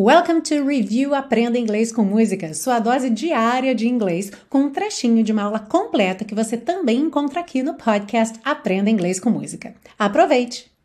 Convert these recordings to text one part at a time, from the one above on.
Welcome to Review Aprenda Inglês com Música, sua dose diária de inglês, com um trechinho de uma aula completa que você também encontra aqui no podcast Aprenda Inglês com Música. Aproveite!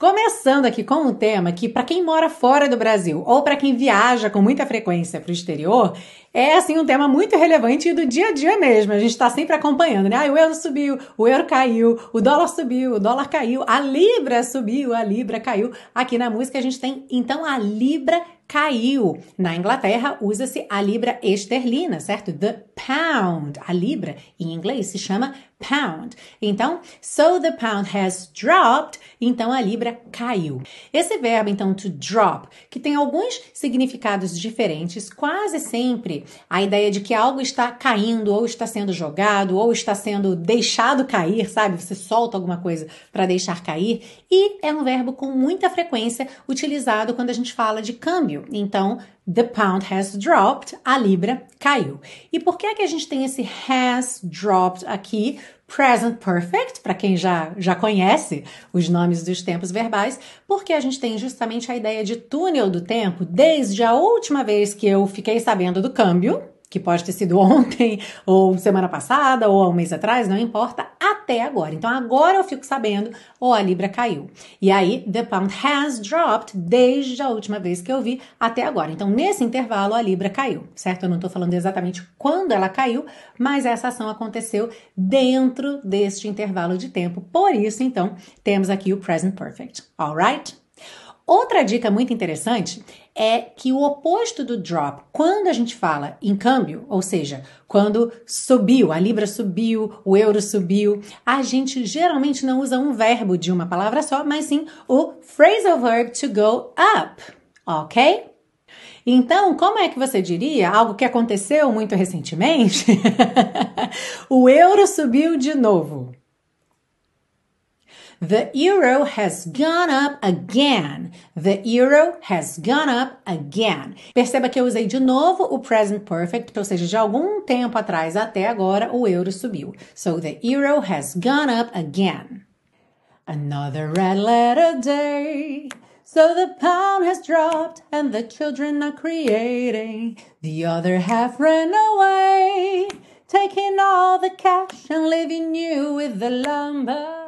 Começando aqui com um tema que, para quem mora fora do Brasil ou para quem viaja com muita frequência para o exterior, é assim um tema muito relevante e do dia a dia mesmo. A gente está sempre acompanhando, né? Ah, o euro subiu, o euro caiu, o dólar subiu, o dólar caiu, a libra subiu, a libra caiu. Aqui na música a gente tem então a libra caiu. Na Inglaterra usa-se a libra esterlina, certo? The pound. A libra em inglês se chama pound. Então, so the pound has dropped, então a libra caiu. Esse verbo então to drop, que tem alguns significados diferentes, quase sempre a ideia de que algo está caindo ou está sendo jogado ou está sendo deixado cair, sabe? Você solta alguma coisa para deixar cair e é um verbo com muita frequência utilizado quando a gente fala de câmbio. Então, the pound has dropped, a libra caiu. E por que é que a gente tem esse has dropped aqui? Present perfect, para quem já, já conhece os nomes dos tempos verbais, porque a gente tem justamente a ideia de túnel do tempo desde a última vez que eu fiquei sabendo do câmbio, que pode ter sido ontem, ou semana passada, ou há um mês atrás, não importa, até agora. Então agora eu fico sabendo, ou a Libra caiu. E aí, the pound has dropped desde a última vez que eu vi até agora. Então, nesse intervalo, a Libra caiu, certo? Eu não estou falando exatamente quando ela caiu, mas essa ação aconteceu dentro deste intervalo de tempo. Por isso, então, temos aqui o present perfect. Alright? Outra dica muito interessante é que o oposto do drop, quando a gente fala em câmbio, ou seja, quando subiu, a libra subiu, o euro subiu, a gente geralmente não usa um verbo de uma palavra só, mas sim o phrasal verb to go up, ok? Então, como é que você diria algo que aconteceu muito recentemente? o euro subiu de novo. The euro has gone up again. The euro has gone up again. Perceba que eu usei de novo o present perfect, ou seja, de algum tempo atrás até agora o euro subiu. So the euro has gone up again. Another red letter day. So the pound has dropped and the children are creating. The other half ran away, taking all the cash and leaving you with the lumber.